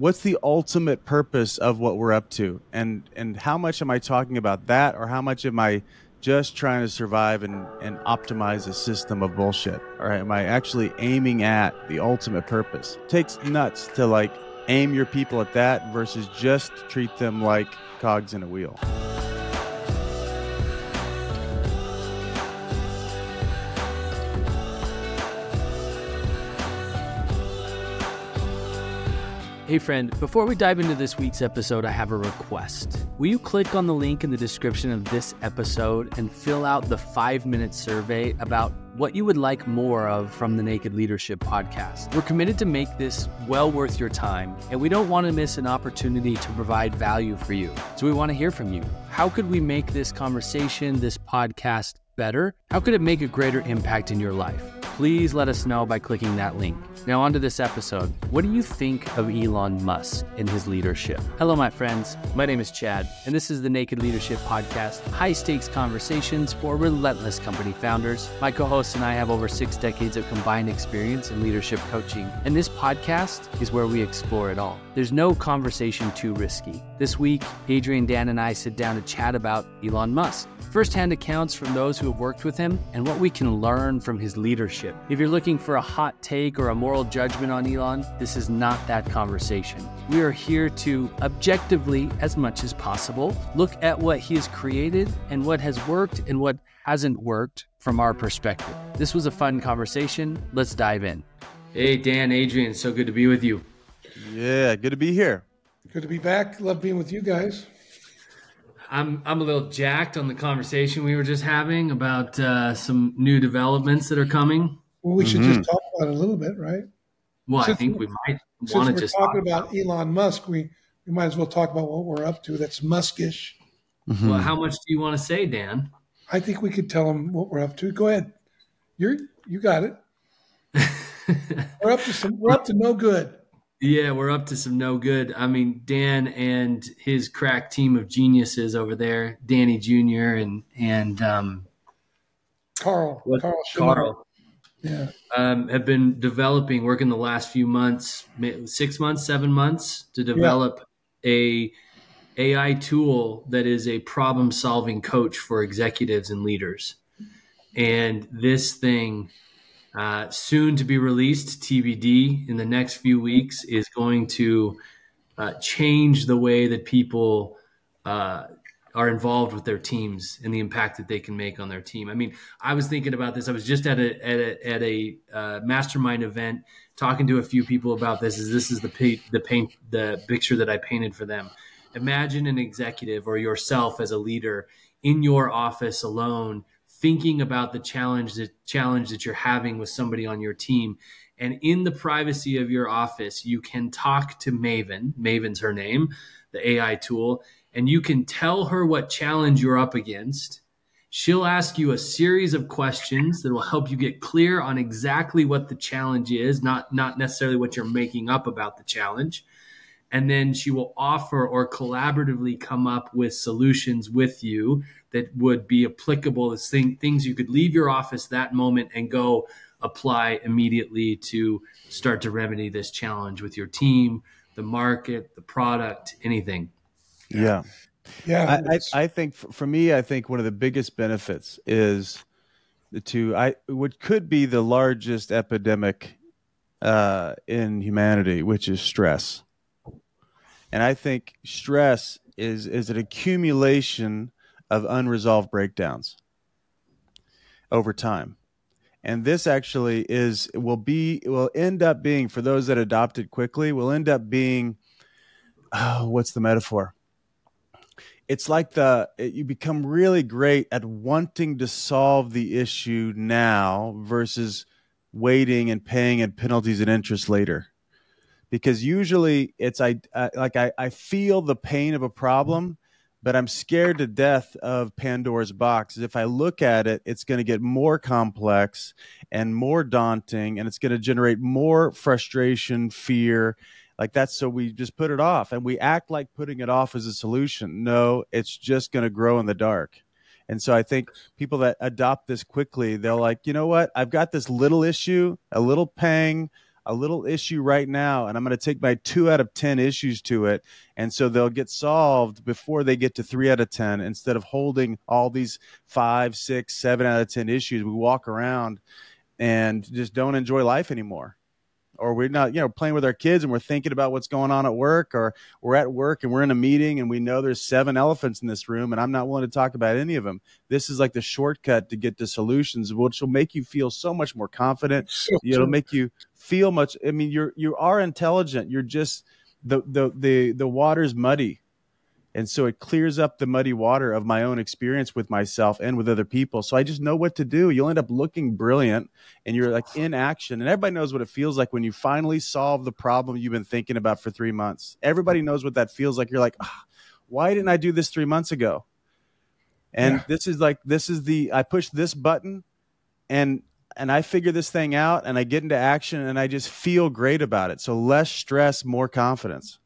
what's the ultimate purpose of what we're up to? And and how much am i talking about that or how much am i just trying to survive and, and optimize a system of bullshit? Or am i actually aiming at the ultimate purpose? It takes nuts to like aim your people at that versus just treat them like cogs in a wheel Hey, friend, before we dive into this week's episode, I have a request. Will you click on the link in the description of this episode and fill out the five minute survey about what you would like more of from the Naked Leadership podcast? We're committed to make this well worth your time, and we don't want to miss an opportunity to provide value for you. So we want to hear from you. How could we make this conversation, this podcast, better? How could it make a greater impact in your life? Please let us know by clicking that link. Now, on to this episode. What do you think of Elon Musk and his leadership? Hello, my friends. My name is Chad, and this is the Naked Leadership Podcast high stakes conversations for relentless company founders. My co hosts and I have over six decades of combined experience in leadership coaching, and this podcast is where we explore it all. There's no conversation too risky. This week, Adrian, Dan, and I sit down to chat about Elon Musk, firsthand accounts from those who have worked with him, and what we can learn from his leadership. If you're looking for a hot take or a moral judgment on Elon, this is not that conversation. We are here to objectively, as much as possible, look at what he has created and what has worked and what hasn't worked from our perspective. This was a fun conversation. Let's dive in. Hey, Dan, Adrian, so good to be with you. Yeah, good to be here. Good to be back. Love being with you guys. I'm I'm a little jacked on the conversation we were just having about uh, some new developments that are coming. Well, we should mm-hmm. just talk about it a little bit, right? Well, since I think we might want to just talking talk about Elon Musk. We we might as well talk about what we're up to. That's Muskish. Mm-hmm. Well, how much do you want to say, Dan? I think we could tell him what we're up to. Go ahead. You're you got it. we're up to some. We're up to no good. Yeah, we're up to some no good. I mean, Dan and his crack team of geniuses over there, Danny Jr. and and um, Carl, Carl, Carl, yeah, um, have been developing, working the last few months, six months, seven months, to develop yeah. a AI tool that is a problem solving coach for executives and leaders. And this thing uh, soon to be released TBD in the next few weeks is going to uh, change the way that people uh, are involved with their teams and the impact that they can make on their team. I mean, I was thinking about this. I was just at a at a, at a uh, mastermind event talking to a few people about this. Is this is the the paint the picture that I painted for them? Imagine an executive or yourself as a leader in your office alone thinking about the challenge that challenge that you're having with somebody on your team. And in the privacy of your office you can talk to maven. Maven's her name the ai tool. And you can tell her what challenge you're up against. She'll ask you a series of questions that will help you get clear on exactly what the challenge is not not necessarily what you're making up about the challenge. And then she will offer or collaboratively come up with solutions with you that would be applicable as thing, things you could leave your office that moment and go apply immediately to start to remedy this challenge with your team, the market, the product, anything. Yeah. Yeah. I, I, I think for me, I think one of the biggest benefits is to I what could be the largest epidemic uh, in humanity, which is stress. And I think stress is is an accumulation of unresolved breakdowns over time. And this actually is will be will end up being for those that adopt it quickly will end up being oh, what's the metaphor? It's like the you become really great at wanting to solve the issue now versus waiting and paying and penalties and interest later because usually it's I uh, like I, I feel the pain of a problem but I'm scared to death of Pandora's box. If I look at it, it's going to get more complex and more daunting, and it's going to generate more frustration, fear. Like that's so we just put it off and we act like putting it off is a solution. No, it's just going to grow in the dark. And so I think people that adopt this quickly, they're like, you know what? I've got this little issue, a little pang, a little issue right now, and I'm going to take my two out of 10 issues to it. And so they'll get solved before they get to three out of 10 instead of holding all these five, six, seven out of 10 issues. We walk around and just don't enjoy life anymore or we're not, you know, playing with our kids and we're thinking about what's going on at work, or we're at work and we're in a meeting and we know there's seven elephants in this room and I'm not willing to talk about any of them. This is like the shortcut to get to solutions, which will make you feel so much more confident. It'll make you feel much. I mean, you're you are intelligent. You're just the the the the water's muddy and so it clears up the muddy water of my own experience with myself and with other people. So i just know what to do. You'll end up looking brilliant and you're like in action. And everybody knows what it feels like when you finally solve the problem you've been thinking about for three months. Everybody knows what that feels like. You're like oh, why didn't i do this three months ago? And yeah. this is like this is the i push this button and and i figure this thing out and i get into action and i just feel great about it. So less stress more confidence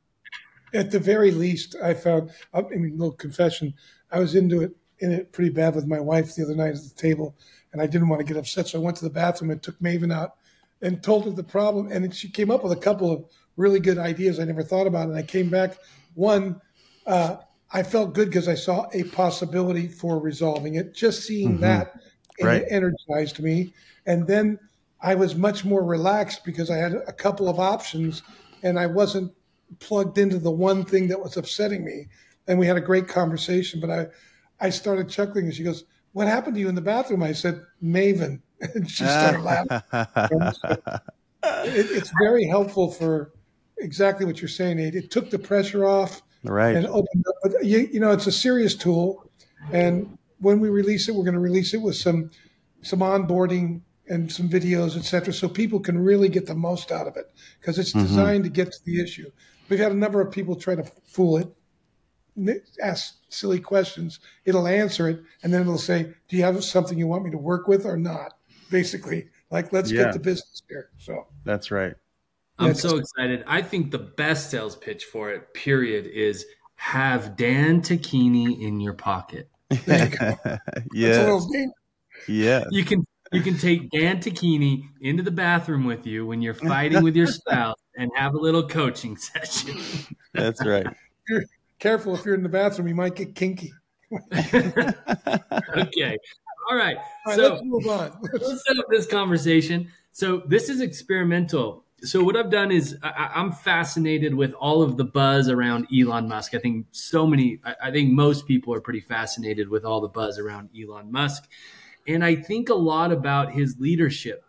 at the very least, I found. I mean, little confession. I was into it in it pretty bad with my wife the other night at the table, and I didn't want to get upset, so I went to the bathroom and took Maven out and told her the problem, and she came up with a couple of really good ideas I never thought about, and I came back. One, uh, I felt good because I saw a possibility for resolving it. Just seeing mm-hmm. that right. energized me, and then I was much more relaxed because I had a couple of options, and I wasn't plugged into the one thing that was upsetting me. And we had a great conversation, but I, I started chuckling and she goes, what happened to you in the bathroom? I said, Maven. And she started laughing. it, it's very helpful for exactly what you're saying, Nate. It took the pressure off right. and opened up. But you, you know, it's a serious tool. And when we release it, we're going to release it with some some onboarding and some videos, etc., so people can really get the most out of it because it's mm-hmm. designed to get to the issue. We've had a number of people try to fool it, ask silly questions. It'll answer it, and then it'll say, "Do you have something you want me to work with or not?" Basically, like let's yeah. get the business here. So that's right. I'm so excited. I think the best sales pitch for it, period, is have Dan Tocchini in your pocket. yeah. Yeah. You can you can take Dan Tocchini into the bathroom with you when you're fighting with your spouse and have a little coaching session. That's right. You're careful if you're in the bathroom, you might get kinky. okay. All right. All right so let's move on. let's set up this conversation. So this is experimental. So what I've done is I, am fascinated with all of the buzz around Elon Musk. I think so many. I, I think most people are pretty fascinated with all the buzz around Elon Musk, and I think a lot about his leadership.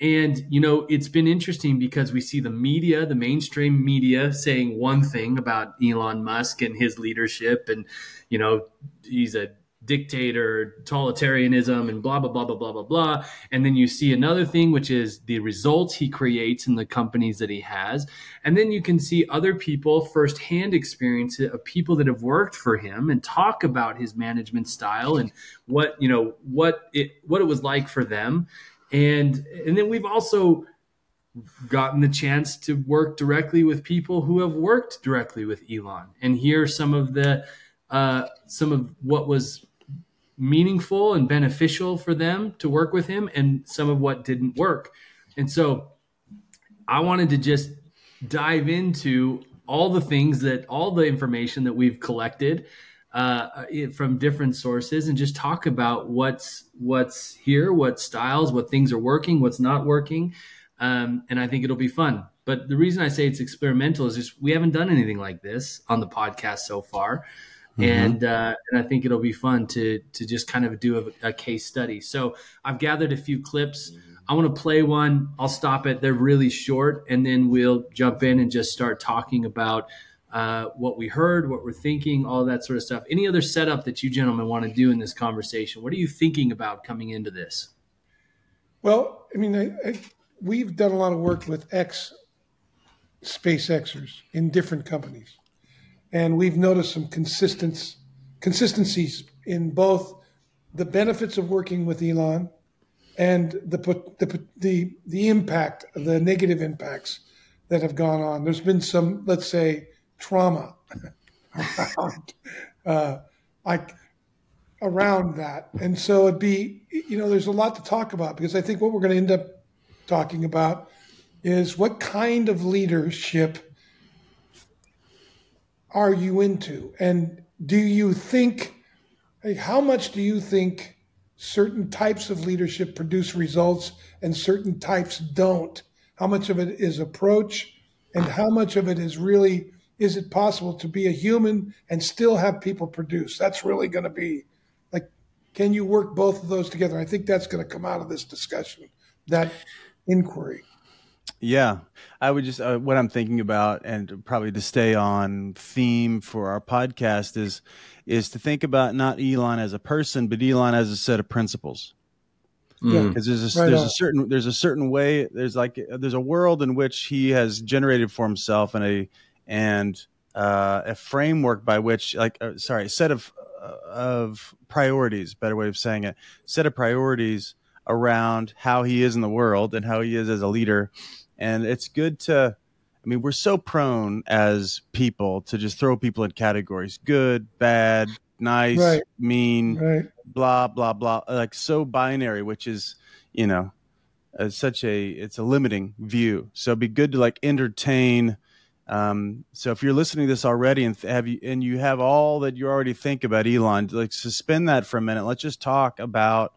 And, you know, it's been interesting because we see the media, the mainstream media saying one thing about Elon Musk and his leadership. And, you know, he's a dictator, totalitarianism, and blah, blah, blah, blah, blah, blah, blah. And then you see another thing, which is the results he creates in the companies that he has. And then you can see other people, firsthand experience of people that have worked for him and talk about his management style and what, you know, what it, what it was like for them and and then we've also gotten the chance to work directly with people who have worked directly with Elon and hear some of the uh, some of what was meaningful and beneficial for them to work with him and some of what didn't work. And so I wanted to just dive into all the things that all the information that we've collected uh, from different sources and just talk about what's what's here, what styles, what things are working, what's not working, um, and I think it'll be fun. But the reason I say it's experimental is just we haven't done anything like this on the podcast so far, mm-hmm. and uh, and I think it'll be fun to to just kind of do a, a case study. So I've gathered a few clips. I want to play one. I'll stop it. They're really short, and then we'll jump in and just start talking about uh, what we heard, what we're thinking, all that sort of stuff. Any other setup that you gentlemen want to do in this conversation? What are you thinking about coming into this? Well, I mean, I, I, we've done a lot of work with ex SpaceXers in different companies, and we've noticed some consistencies in both the benefits of working with Elon and the the the, the impact, the negative impacts that have gone on. There's been some, let's say, trauma around uh, like around that and so it'd be you know there's a lot to talk about because i think what we're going to end up talking about is what kind of leadership are you into? And do you think, like, how much do you think certain types of leadership produce results and certain types don't? How much of it is approach and how much of it is really, is it possible to be a human and still have people produce? That's really going to be like, can you work both of those together? I think that's going to come out of this discussion, that inquiry. Yeah, I would just uh, what I'm thinking about, and probably to stay on theme for our podcast is is to think about not Elon as a person, but Elon as a set of principles. Yeah, because there's a, right there's on. a certain there's a certain way there's like there's a world in which he has generated for himself and a and uh, a framework by which like uh, sorry a set of uh, of priorities better way of saying it set of priorities around how he is in the world and how he is as a leader and it's good to, I mean, we're so prone as people to just throw people in categories good, bad, nice, right. mean, right. blah, blah, blah. Like so binary, which is, you know, uh, such a, it's a limiting view. So it'd be good to like entertain. Um, so if you're listening to this already and have you, and you have all that you already think about Elon, like suspend that for a minute. Let's just talk about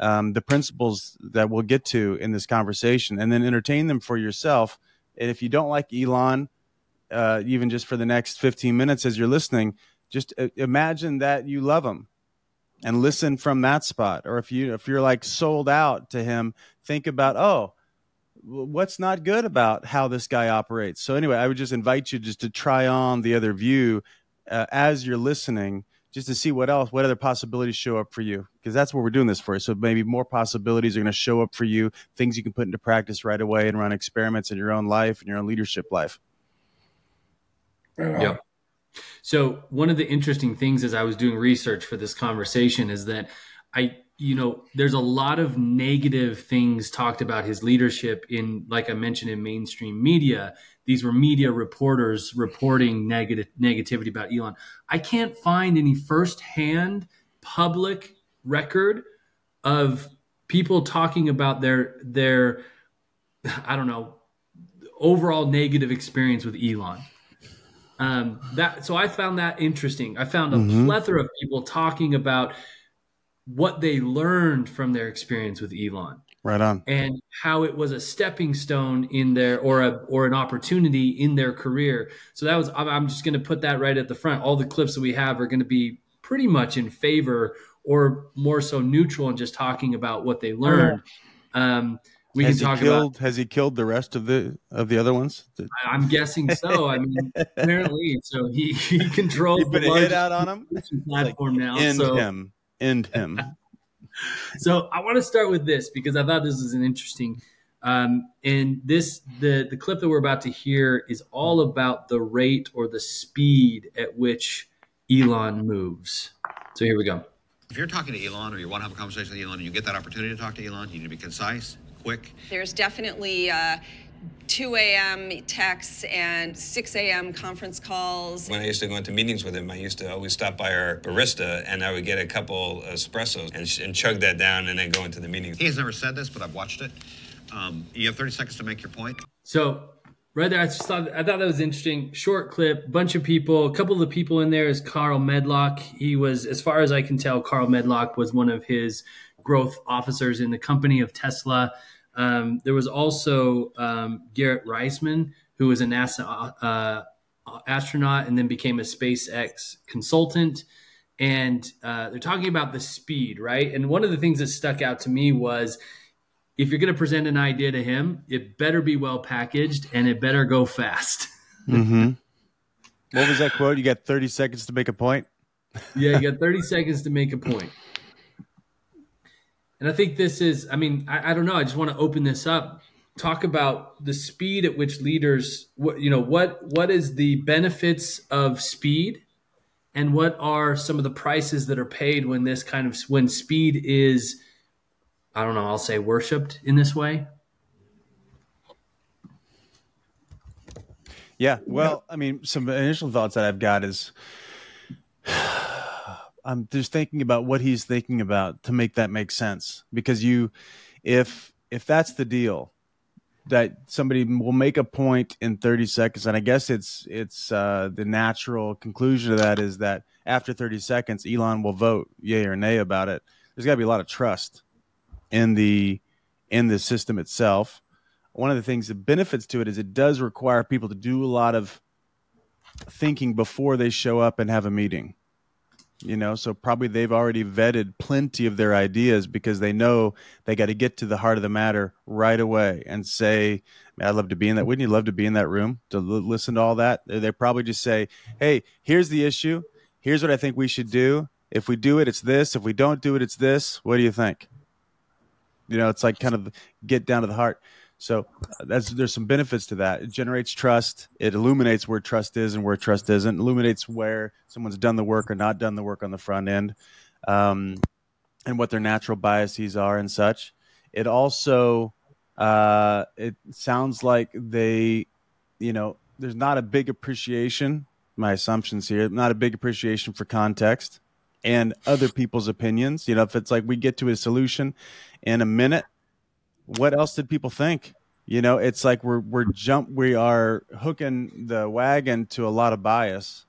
um, the principles that we'll get to in this conversation and then entertain them for yourself. And if you don't like Elon, uh, even just for the next 15 minutes as you're listening, just uh, imagine that you love him and listen from that spot. Or if you if you're like sold out to him, think about oh, what's not good about how this guy operates. So anyway, I would just invite you just to try on the other view uh, as you're listening just to see what else, what other possibilities show up for you, because that's what we're doing this for. So maybe more possibilities are going to show up for you, things you can put into practice right away and run experiments in your own life and your own leadership life. Yeah. So one of the interesting things as I was doing research for this conversation is that I, you know, there's a lot of negative things talked about his leadership in, like I mentioned, in mainstream media these were media reporters reporting negative negativity about Elon. I can't find any firsthand public record of people talking about their their I don't know overall negative experience with Elon. Um, that so I found that interesting. I found a mm-hmm. plethora of people talking about what they learned from their experience with Elon. Right on. And how it was a stepping stone in their or a or an opportunity in their career. So that was I'm just going to put that right at the front. All the clips that we have are going to be pretty much in favor or more so neutral and just talking about what they learned. Um, we has can talk killed, about has he killed the rest of the of the other ones i'm guessing so i mean apparently so he he controls he put a hit out on him platform like, now so. him end him so I want to start with this because I thought this was an interesting. Um, and this the the clip that we're about to hear is all about the rate or the speed at which Elon moves. So here we go. If you're talking to Elon or you want to have a conversation with Elon and you get that opportunity to talk to Elon, you need to be concise, quick. There's definitely uh, 2 a.m. texts and 6 a.m. conference calls. When I used to go into meetings with him, I used to always stop by our barista and I would get a couple espressos and, and chug that down and then go into the meeting. He has never said this, but I've watched it. Um, you have 30 seconds to make your point. So, right there, I just thought I thought that was interesting. Short clip, bunch of people. A couple of the people in there is Carl Medlock. He was, as far as I can tell, Carl Medlock was one of his growth officers in the company of Tesla. Um, there was also um, Garrett Reisman, who was a NASA uh, astronaut and then became a SpaceX consultant. And uh, they're talking about the speed, right? And one of the things that stuck out to me was if you're going to present an idea to him, it better be well packaged and it better go fast. mm-hmm. What was that quote? You got 30 seconds to make a point? yeah, you got 30 seconds to make a point. And I think this is, I mean, I, I don't know. I just want to open this up. Talk about the speed at which leaders, what, you know, what what is the benefits of speed, and what are some of the prices that are paid when this kind of when speed is, I don't know, I'll say worshipped in this way. Yeah, well, I mean, some initial thoughts that I've got is I'm just thinking about what he's thinking about to make that make sense. Because you, if if that's the deal, that somebody will make a point in 30 seconds and i guess it's it's uh, the natural conclusion of that is that after 30 seconds elon will vote yay or nay about it. There's got to be a lot of trust in the in the system itself. One of the things that benefits to it is it does require people to do a lot of thinking before they show up and have a meeting you know so probably they've already vetted plenty of their ideas because they know they got to get to the heart of the matter right away and say i'd love to be in that wouldn't you love to be in that room to l- listen to all that? They probably just say hey here's the issue. Here's what i think we should do. If we do it it's this. If we don't do it it's this. What do you think? You know it's like kind of get down to the heart so uh, that's there's some benefits to that. It generates trust. It illuminates where trust is and where trust isn't. illuminates where someone's done the work or not done the work on the front end, um, and what their natural biases are and such. It also uh, it sounds like they, you know, there's not a big appreciation. My assumptions here, not a big appreciation for context and other people's opinions. You know, if it's like we get to a solution in a minute what else did people think? You know, it's like we're we're jump we are hooking the wagon to a lot of bias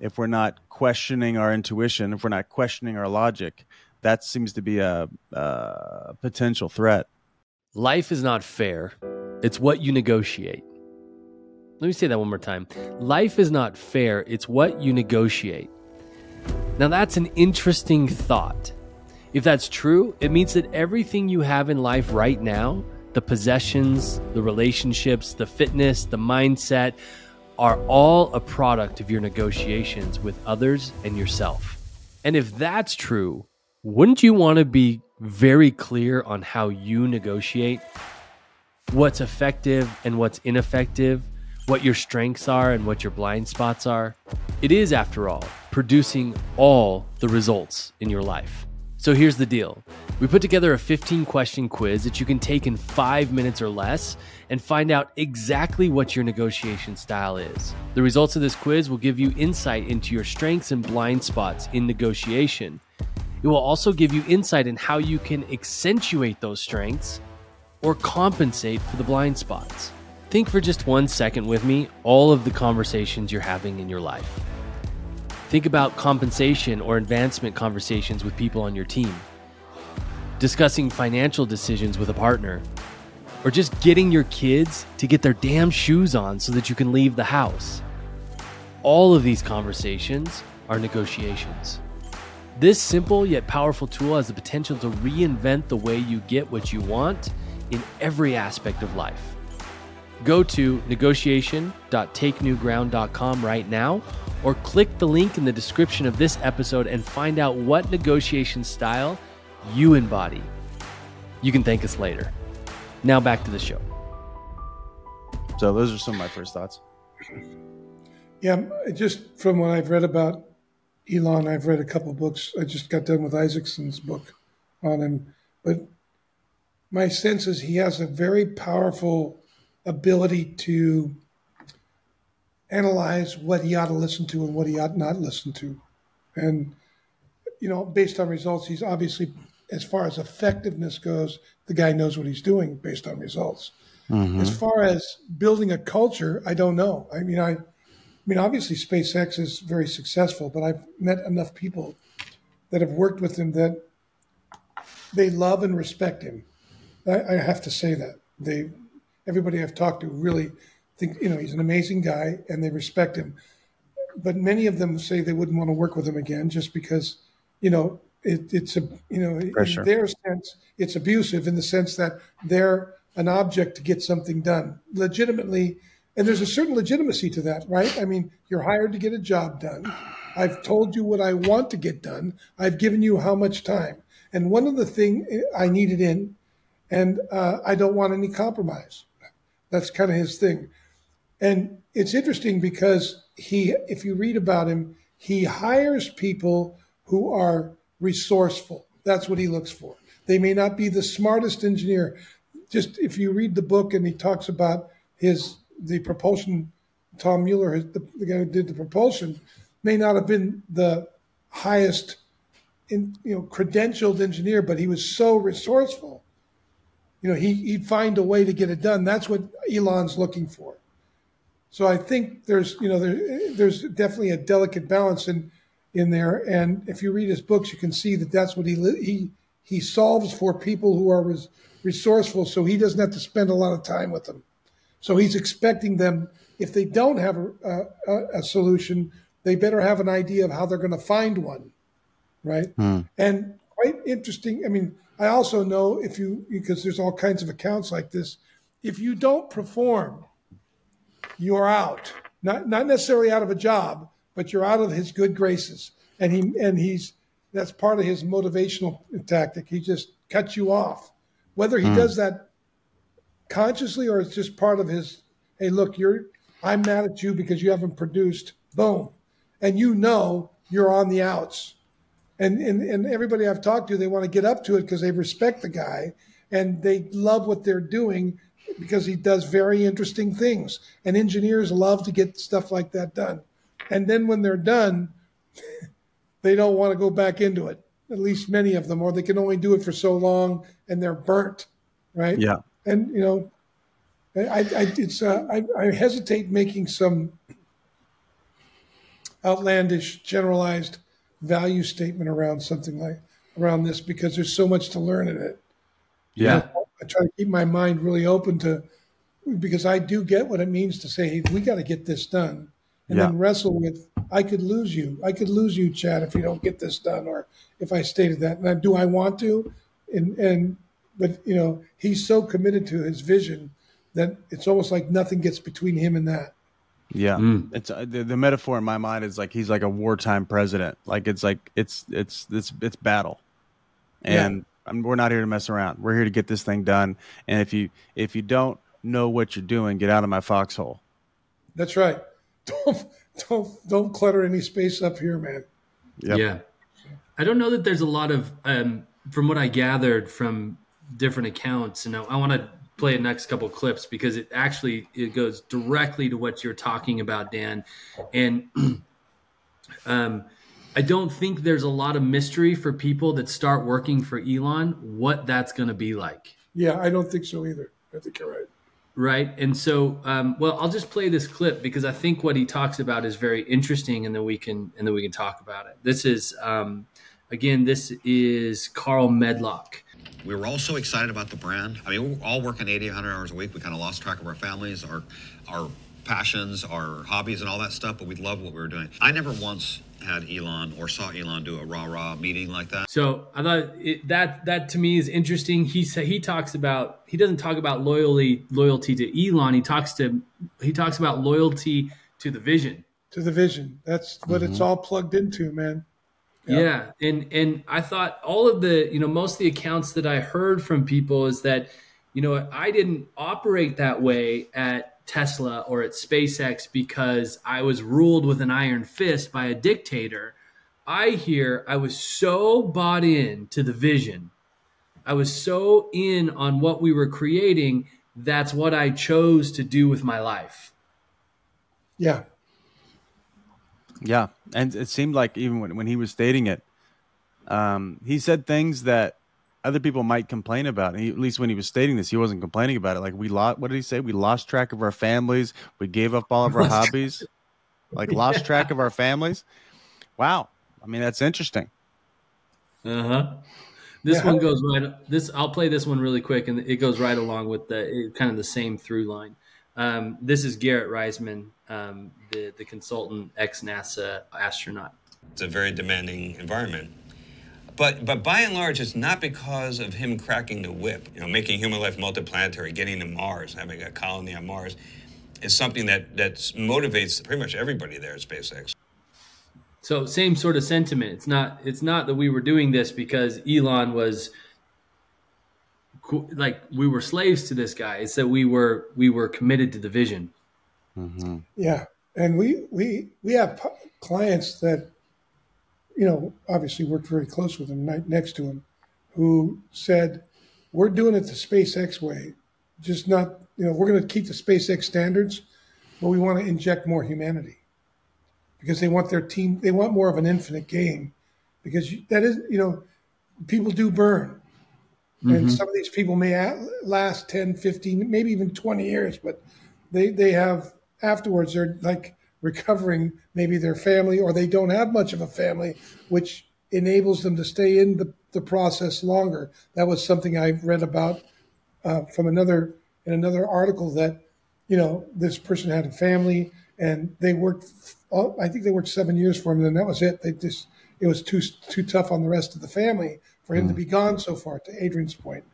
if we're not questioning our intuition, if we're not questioning our logic. That seems to be a, a potential threat. Life is not fair. It's what you negotiate. Let me say that one more time. Life is not fair. It's what you negotiate. Now, that's an interesting thought. If that's true, it means that everything you have in life right now the possessions, the relationships, the fitness, the mindset are all a product of your negotiations with others and yourself. And if that's true, wouldn't you want to be very clear on how you negotiate? What's effective and what's ineffective? What your strengths are and what your blind spots are? It is, after all, producing all the results in your life. So here's the deal we put together a 15 question quiz that you can take in five minutes or less and find out exactly what your negotiation style is. The results of this quiz will give you insight into your strengths and blind spots in negotiation. It will also give you insight in how you can accentuate those strengths or compensate for the blind spots. Think for just one second with me all of the conversations you're having in your life. Think about compensation or advancement conversations with people on your team, discussing financial decisions with a partner, or just getting your kids to get their damn shoes on so that you can leave the house. All of these conversations are negotiations. This simple yet powerful tool has the potential to reinvent the way you get what you want in every aspect of life. Go to negotiation.takenewground.com right now or click the link in the description of this episode and find out what negotiation style you embody. You can thank us later. Now back to the show. So those are some of my first thoughts. Yeah, just from what I've read about Elon, I've read a couple books. I just got done with Isaacson's book on him, but my sense is he has a very powerful ability to analyze what he ought to listen to and what he ought not listen to. And, you know, based on results, he's obviously, as far as effectiveness goes, the guy knows what he's doing based on results. Mm-hmm. As far as building a culture, I don't know. I mean, I, I mean, obviously SpaceX is very successful, but I've met enough people that have worked with him that they love and respect him. I, I have to say that they everybody I've talked to really think you know he's an amazing guy and they respect him. But many of them say they wouldn't want to work with him again just because you know it, it's a you know Pressure. in their sense it's abusive in the sense that they're an object to get something done legitimately and there's a certain legitimacy to that right i mean you're hired to get a job done i've told you what i want to get done i've given you how much time and one of the thing i needed in and uh, i don't want any compromise that's kind of his thing. And it's interesting because he, if you read about him, he hires people who are resourceful. That's what he looks for. They may not be the smartest engineer. Just if you read the book and he talks about his the propulsion, Tom Mueller, the, the guy who did the propulsion, may not have been the highest, in, you know, credentialed engineer, but he was so resourceful you know, he, he'd find a way to get it done. That's what Elon's looking for. So I think there's, you know, there, there's definitely a delicate balance in in there. And if you read his books, you can see that that's what he he he solves for people who are res, resourceful. So he doesn't have to spend a lot of time with them. So he's expecting them if they don't have a, a, a solution, they better have an idea of how they're going to find one, right? Hmm. And quite interesting. I mean, I also know if you because there's all kinds of accounts like this. If you don't perform, you're out. Not not necessarily out of a job, but you're out of his good graces. And he and he's that's part of his motivational tactic. He just cuts you off. Whether he hmm. does that consciously or it's just part of his, hey, look, you're I'm mad at you because you haven't produced. Boom. And you know you're on the outs. And, and, and everybody I've talked to, they want to get up to it because they respect the guy and they love what they're doing because he does very interesting things. And engineers love to get stuff like that done. And then when they're done, they don't want to go back into it. At least many of them, or they can only do it for so long and they're burnt, right? Yeah. And you know, I, I it's uh, I, I hesitate making some outlandish, generalized value statement around something like around this because there's so much to learn in it. Yeah. You know, I try to keep my mind really open to because I do get what it means to say, hey, we got to get this done. And yeah. then wrestle with, I could lose you. I could lose you, Chad, if you don't get this done, or if I stated that. And do I want to? And and but you know, he's so committed to his vision that it's almost like nothing gets between him and that. Yeah, mm. it's uh, the, the, metaphor in my mind is like he's like a wartime president. Like it's like it's it's it's it's battle, and yeah. we're not here to mess around. We're here to get this thing done. And if you if you don't know what you're doing, get out of my foxhole. That's right. Don't don't don't clutter any space up here, man. Yep. Yeah, I don't know that there's a lot of um, from what I gathered from different accounts. And I, I want to play the next couple clips because it actually it goes directly to what you're talking about, Dan. And um, I don't think there's a lot of mystery for people that start working for Elon what that's going to be like. Yeah, I don't think so either. I think you're right. Right. And so, um, well, I'll just play this clip because I think what he talks about is very interesting, and then we can and then we can talk about it. This is um, again, this is Carl Medlock we were all so excited about the brand. I mean, we're all working 80, 100 hours a week. We kind of lost track of our families, our, our passions, our hobbies, and all that stuff, but we loved what we were doing. I never once had Elon or saw Elon do a rah rah meeting like that. So I thought it, that that to me is interesting. He said he talks about he doesn't talk about loyalty loyalty to Elon. He talks to he talks about loyalty to the vision. To the vision. That's what mm-hmm. it's all plugged into, man. Yeah. yeah. And and I thought all of the, you know, most of the accounts that I heard from people is that, you know, I didn't operate that way at Tesla or at SpaceX because I was ruled with an iron fist by a dictator. I hear I was so bought in to the vision. I was so in on what we were creating. That's what I chose to do with my life. Yeah. Yeah, and it seemed like even when, when he was stating it, um, he said things that other people might complain about. He, at least when he was stating this, he wasn't complaining about it. Like we lost. What did he say? We lost track of our families. We gave up all of our hobbies. Like lost track of our families. Wow. I mean, that's interesting. Uh huh. This yeah. one goes right. This I'll play this one really quick, and it goes right along with the kind of the same through line. Um, this is Garrett Reisman, um, the, the consultant, ex NASA astronaut. It's a very demanding environment. But, but by and large, it's not because of him cracking the whip, you know, making human life multiplanetary, getting to Mars, having a colony on Mars, is something that, that motivates pretty much everybody there at SpaceX. So same sort of sentiment. It's not it's not that we were doing this because Elon was like we were slaves to this guy. It's that we were we were committed to the vision. Mm-hmm. Yeah, and we we we have clients that you know obviously worked very close with him next to him, who said, "We're doing it the SpaceX way, just not you know we're going to keep the SpaceX standards, but we want to inject more humanity." Because they want their team, they want more of an infinite game, because that is, you know, people do burn, Mm-hmm. And some of these people may last 10, 15, maybe even 20 years, but they, they have afterwards, they're like recovering maybe their family or they don't have much of a family, which enables them to stay in the, the process longer. That was something I read about uh, from another in another article that you know this person had a family and they worked. I think they worked seven years for him, and that was it. They just it was too too tough on the rest of the family for him mm. to be gone so far. To Adrian's point,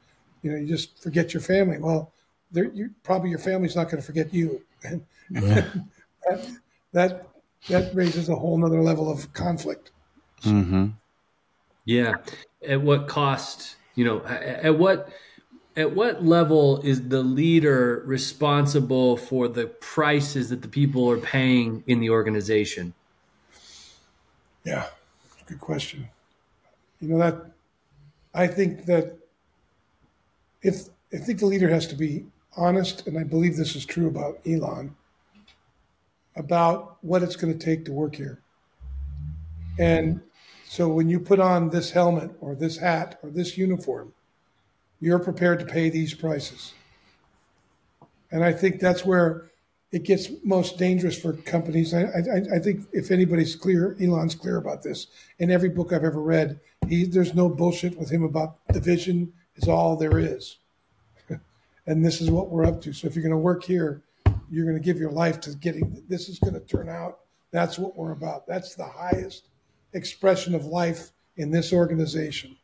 you know, you just forget your family. Well, you probably your family's not going to forget you, yeah. that, that that raises a whole nother level of conflict. Mm-hmm. Yeah, at what cost? You know, at what at what level is the leader responsible for the prices that the people are paying in the organization? Yeah, good question. You know that I think that if I think the leader has to be honest, and I believe this is true about Elon, about what it's going to take to work here. And so when you put on this helmet or this hat or this uniform, you're prepared to pay these prices. And I think that's where it gets most dangerous for companies. I, I, I, think if anybody's clear, Elon's clear about this. In every book I've ever read, he, there's no bullshit with him about the vision is all there is. and this is what we're up to. So if you're going to work here, you're going to give your life to getting this is going to turn out. That's what we're about. That's the highest expression of life in this organization.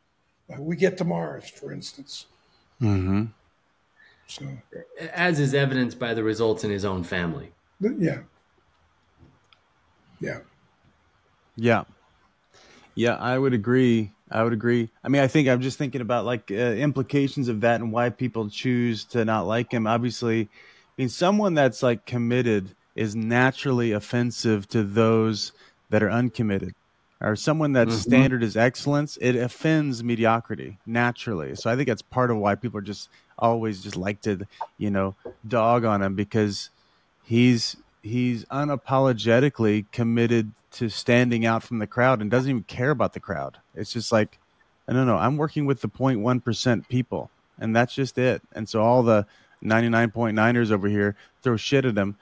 We get to Mars, for instance. Mm-hmm. So, as is evidenced by the results in his own family. Yeah. Yeah. Yeah. Yeah, I would agree. I would agree. I mean, I think I'm just thinking about like uh, implications of that and why people choose to not like him. Obviously, I mean, someone that's like committed is naturally offensive to those that are uncommitted or someone that's mm-hmm. standard is excellence, it offends mediocrity naturally. So I think that's part of why people are just always just like to, you know, dog on him because he's he's unapologetically committed to standing out from the crowd and doesn't even care about the crowd. It's just like, I don't know, I'm working with the 0.1% people and that's just it. And so all the 99.9ers over here throw shit at him,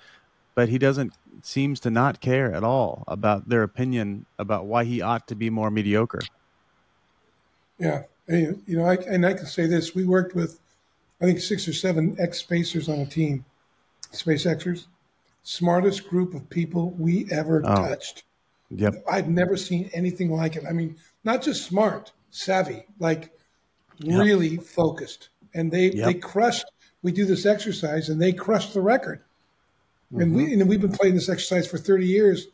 but he doesn't seems to not care at all about their opinion about why he ought to be more mediocre. Yeah, and, you know, I, and I can say this: we worked with, I think, six or seven ex spacers on a team, SpaceXers, smartest group of people we ever oh. touched. Yep, I've never seen anything like it. I mean, not just smart, savvy, like yep. really focused, and they yep. they crushed. We do this exercise, and they crushed the record. Mm-hmm. And we and we've been playing this exercise for 30 years.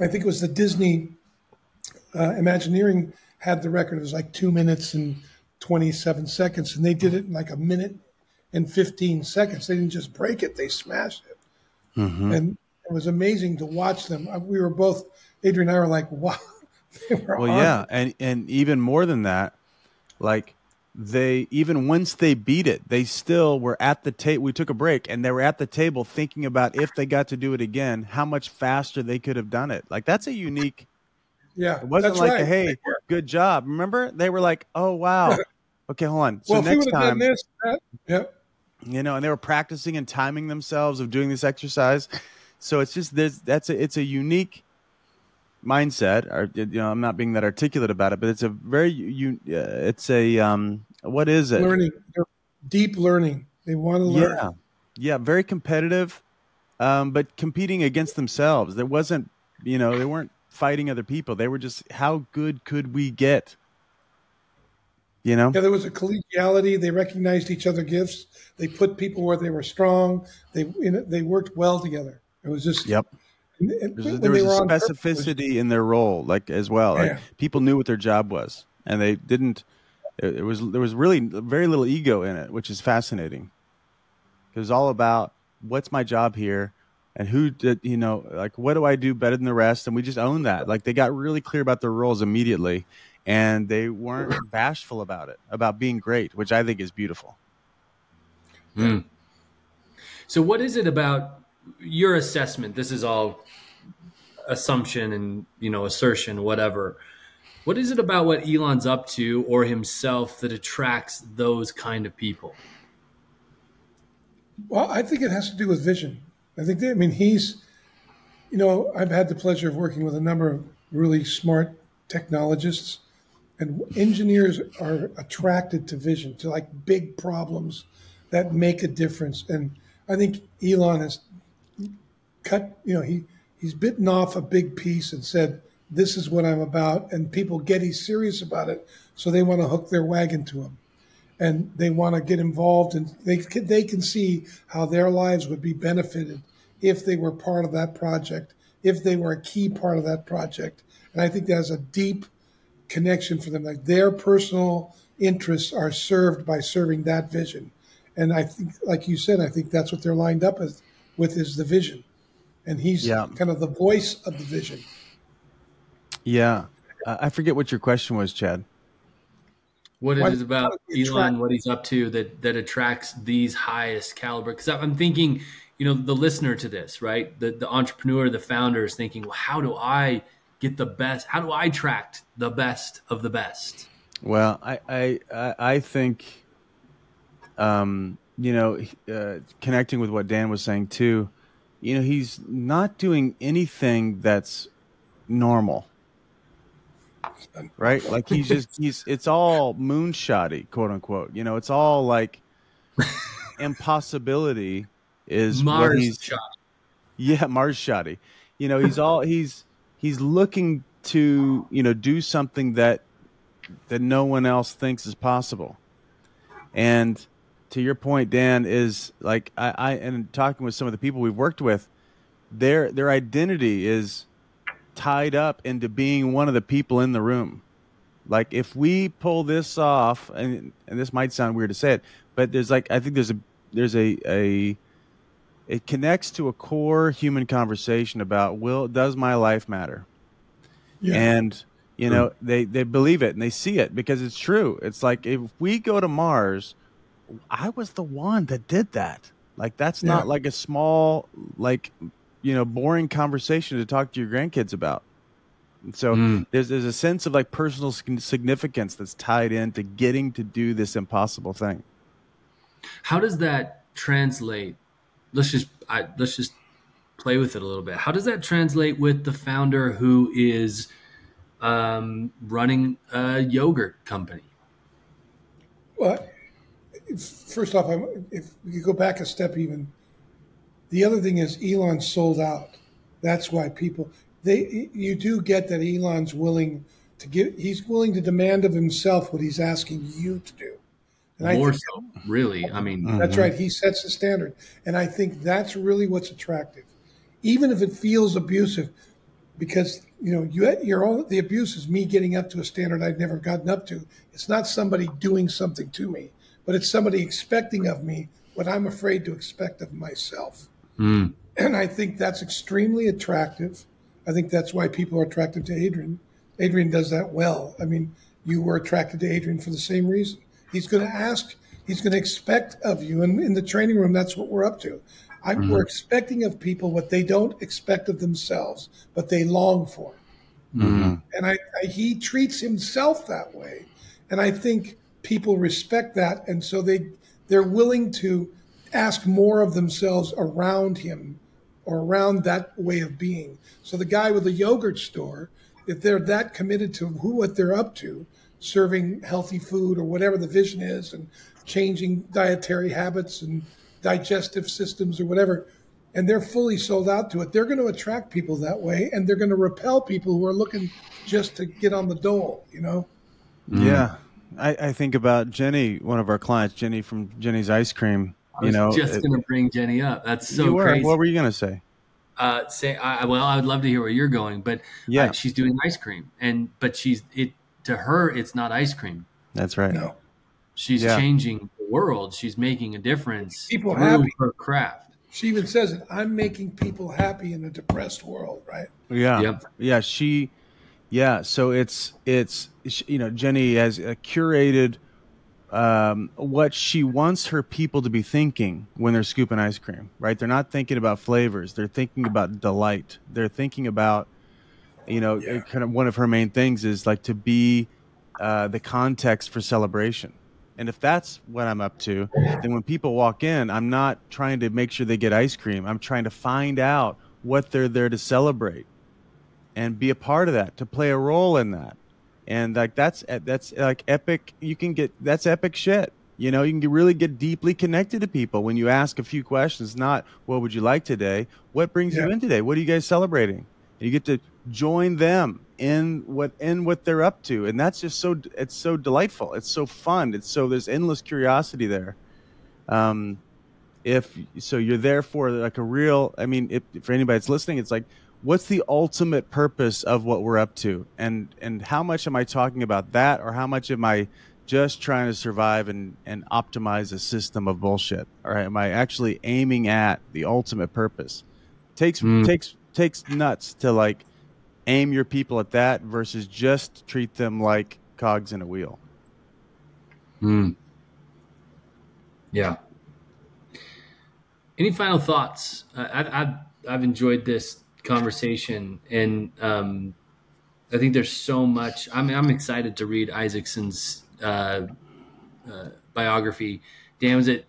I think it was the Disney uh, Imagineering had the record. It was like two minutes and 27 seconds, and they did it in like a minute and 15 seconds. They didn't just break it; they smashed it, mm-hmm. and it was amazing to watch them. Uh, we were both Adrian and I were like, "Wow." well, yeah, and and even more than that, like they even once they beat it, they still were at the table. We took a break and they were at the table thinking about if they got to do it again, how much faster they could have done it. Like that's a unique. Yeah, it wasn't like right. a, hey, good job. Remember, they were like, oh wow, okay, hold on. So well, next time, this, that, yep. You know, and they were practicing and timing themselves of doing this exercise. So it's just there's that's a it's a unique mindset or you know i'm not being that articulate about it but it's a very you uh, it's a um what is it? Learning. Deep learning. They want to learn. Yeah yeah very competitive um but competing against themselves. There wasn't you know they weren't fighting other people. They were just how good could we get? You know? Yeah there was a collegiality. They recognized each other gifts. They put people where they were strong. They you know, they worked well together. It was just yep. There was a specificity in their role, like as well. Like yeah. people knew what their job was, and they didn't. It, it, was there was really very little ego in it, which is fascinating. It was all about what's my job here, and who did you know like what do I do better than the rest, and we just own that. Like they got really clear about their roles immediately, and they weren't bashful about it, about being great, which I think is beautiful. Mm. So, what is it about your assessment? This is all assumption and you know assertion whatever What is it about what Elon's up to or himself that attracts those kind of people? Well, I think it has to do with vision. I think, that, I mean, he's, you know, I've had the pleasure of working with a number of really smart technologists, and engineers are attracted to vision, to like big problems that make a difference. And I think Elon has cut, you know, he, he's bitten off a big piece and said, this is what I'm about. And people get he's serious about it. So they want to hook their wagon to him and they want to get involved and they can, they can see how their lives would be benefited if they were part of that project, if they were a key part of that project. And I think there's a deep connection for them. Like their personal interests are served by serving that vision. And I think, like you said, I think that's what they're lined up with, with is the vision. And he's yeah. kind of the voice of the vision. Yeah. Uh, I forget what your question was, Chad. What it is about Elon, what he's up to that that attracts these highest caliber. Because I'm thinking, you know, the listener to this, right? The the entrepreneur, the founder is thinking, well, how do I get the best? How do I attract the best of the best? Well, I I I think, um, you know, uh, connecting with what Dan was saying too, you know, he's not doing anything that's normal right? Like he's just he's it's all moonshotty, quote unquote. You know, it's all like impossibility is Mars he's shot. Yeah, Mars shotty. You know, he's all he's he's looking to, you know, do something that that no one else thinks is possible. And to your point, Dan, is like I, I and talking with some of the people we've worked with, their their identity is tied up into being one of the people in the room. Like if we pull this off, and and this might sound weird to say it, but there's like I think there's a there's a a it connects to a core human conversation about will does my life matter, yeah. and you know they they believe it and they see it because it's true. It's like if we go to Mars, I was the one that did that. Like that's yeah. not like a small like you know boring conversation to talk to your grandkids about. And so mm. there's there's a sense of like personal significance that's tied into getting to do this impossible thing. How does that translate? Let's just I, let's just play with it a little bit. How does that translate with the founder who is um, running a yogurt company? Well, first off, if you go back a step even the other thing is Elon sold out. That's why people they you do get that Elon's willing to give he's willing to demand of himself what he's asking you to do. And More so, really. I mean, that's mm-hmm. right. He sets the standard, and I think that's really what's attractive, even if it feels abusive, because you know you your own the abuse is me getting up to a standard I've never gotten up to. It's not somebody doing something to me, but it's somebody expecting of me what I'm afraid to expect of myself. Mm. And I think that's extremely attractive. I think that's why people are attracted to Adrian. Adrian does that well. I mean, you were attracted to Adrian for the same reason. He's going to ask, he's going to expect of you. And in the training room, that's what we're up to. I, mm-hmm. We're expecting of people what they don't expect of themselves, but they long for. Mm-hmm. And I, I, he treats himself that way. And I think people respect that. And so they, they're willing to ask more of themselves around him or around that way of being. So the guy with the yogurt store, if they're that committed to who what they're up to, serving healthy food or whatever the vision is, and changing dietary habits and digestive systems or whatever, and they're fully sold out to it, they're going to attract people that way, and they're going to repel people who are looking just to get on the dole. You know? Yeah. I, I think about Jenny, one of our clients, Jenny from Jenny's Ice Cream you know, just going to bring Jenny up. That's so were, crazy. What were you going to say? Uh, say, I, well, I would love to hear where you're going, but uh, yeah, uh, she's doing ice cream, and but she's it to her, it's not ice cream. That's right. No, she's yeah. changing the world. She's making a difference. People happy. Her craft. She even says it. I'm making people happy in a depressed world, right? Yeah. Yep. Yeah. She. Yeah. So it's it's you know Jenny has a curated um, what she wants her people to be thinking when they're scooping ice cream, right? They're not thinking about flavors. They're thinking about delight. They're thinking about You know, yeah. kind of one of her main things is like to be uh, the context for celebration. And if that's what I'm up to, then when people walk in, I'm not trying to make sure they get ice cream. I'm trying to find out what they're there to celebrate and be a part of that, to play a role in that. And like that's that's like epic. You can get that's epic shit. You know, you can get, really get deeply connected to people when you ask a few questions. Not what would you like today? What brings yeah. you in today? What are you guys celebrating? You get to join them in what in what they're up to, and that's just so it's so delightful. It's so fun. It's so there's endless curiosity there. Um, if so, you're there for like a real. I mean, if, for anybody that's listening, it's like what's the ultimate purpose of what we're up to and and how much am i talking about that or how much am i just trying to survive and, and optimize a system of bullshit? Or am I actually aiming at the ultimate purpose? Takes mm. takes takes nuts to like aim your people at that versus just treat them like cogs in a wheel. Hmm. Yeah. Any final thoughts? I've, I've, I've enjoyed this conversation, and um, I think there's so much. I'm I'm excited to read Isaacson's uh, uh, biography. Dan, was it?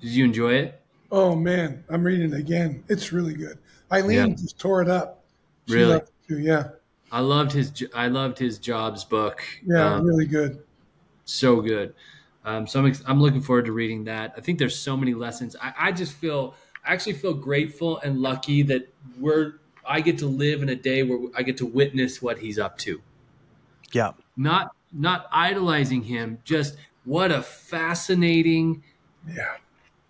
Did you enjoy it? Oh man, I'm reading it again. It's really good. Eileen yeah. just tore it up. She really? yeah. I loved his. I loved his Jobs book. Yeah, um, really good. So good. Um, so I'm, I'm looking forward to reading that. I think there's so many lessons. I, I just feel, I actually feel grateful and lucky that we're. I get to live in a day where I get to witness what he's up to. Yeah. Not not idolizing him, just what a fascinating yeah.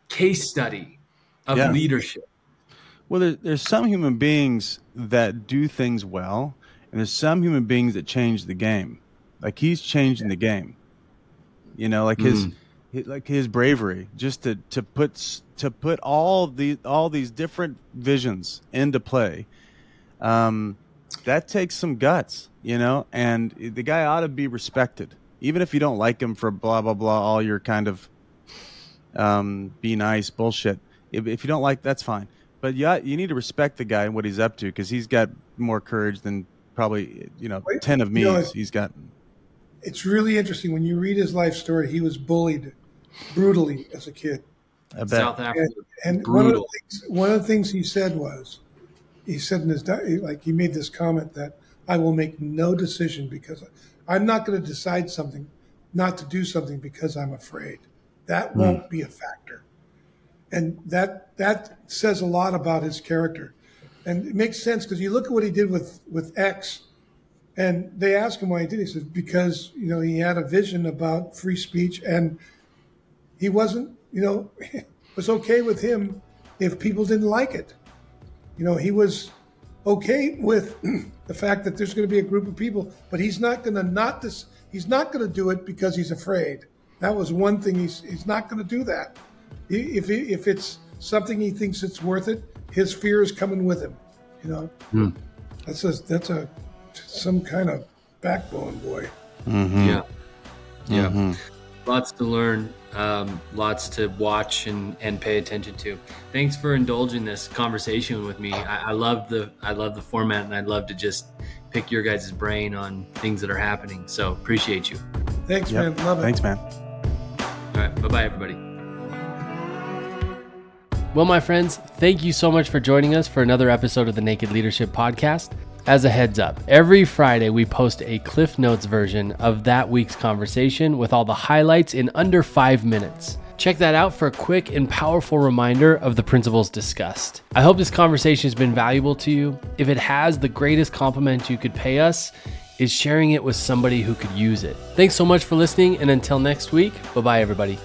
case study of yeah. leadership. Well, there, there's some human beings that do things well, and there's some human beings that change the game. Like he's changing the game. You know, like his, mm. like his bravery, just to to put to put all the all these different visions into play. Um, that takes some guts, you know, and the guy ought to be respected, even if you don't like him for blah blah blah, all your kind of um, be nice bullshit. If, if you don't like, that's fine. But yeah, you need to respect the guy and what he's up to because he's got more courage than probably you know Wait, ten of me. You know, he's got. It's really interesting when you read his life story. He was bullied brutally as a kid. I bet. South Africa. And, and one, of the things, one of the things he said was, he said in his like he made this comment that I will make no decision because I'm not going to decide something, not to do something because I'm afraid. That mm. won't be a factor, and that that says a lot about his character, and it makes sense because you look at what he did with with X, and they asked him why he did. He said because you know he had a vision about free speech and he wasn't you know it was okay with him if people didn't like it you know, he was okay with the fact that there's going to be a group of people, but he's not going to not this. He's not going to do it because he's afraid. That was one thing. He's he's not going to do that. If if it's something he thinks it's worth it, his fear is coming with him. You know, mm. that's a that's a some kind of backbone, boy. Mm-hmm. Yeah, yeah. Mm-hmm. Lots to learn um, lots to watch and, and pay attention to. Thanks for indulging this conversation with me. I, I love the I love the format, and I'd love to just pick your guys' brain on things that are happening. So appreciate you. Thanks, yep. man. Love it. Thanks, man. All right. Bye bye, everybody. Well, my friends, thank you so much for joining us for another episode of the Naked Leadership Podcast. As a heads up, every Friday we post a Cliff Notes version of that week's conversation with all the highlights in under five minutes. Check that out for a quick and powerful reminder of the principles discussed. I hope this conversation has been valuable to you. If it has, the greatest compliment you could pay us is sharing it with somebody who could use it. Thanks so much for listening, and until next week, bye bye, everybody.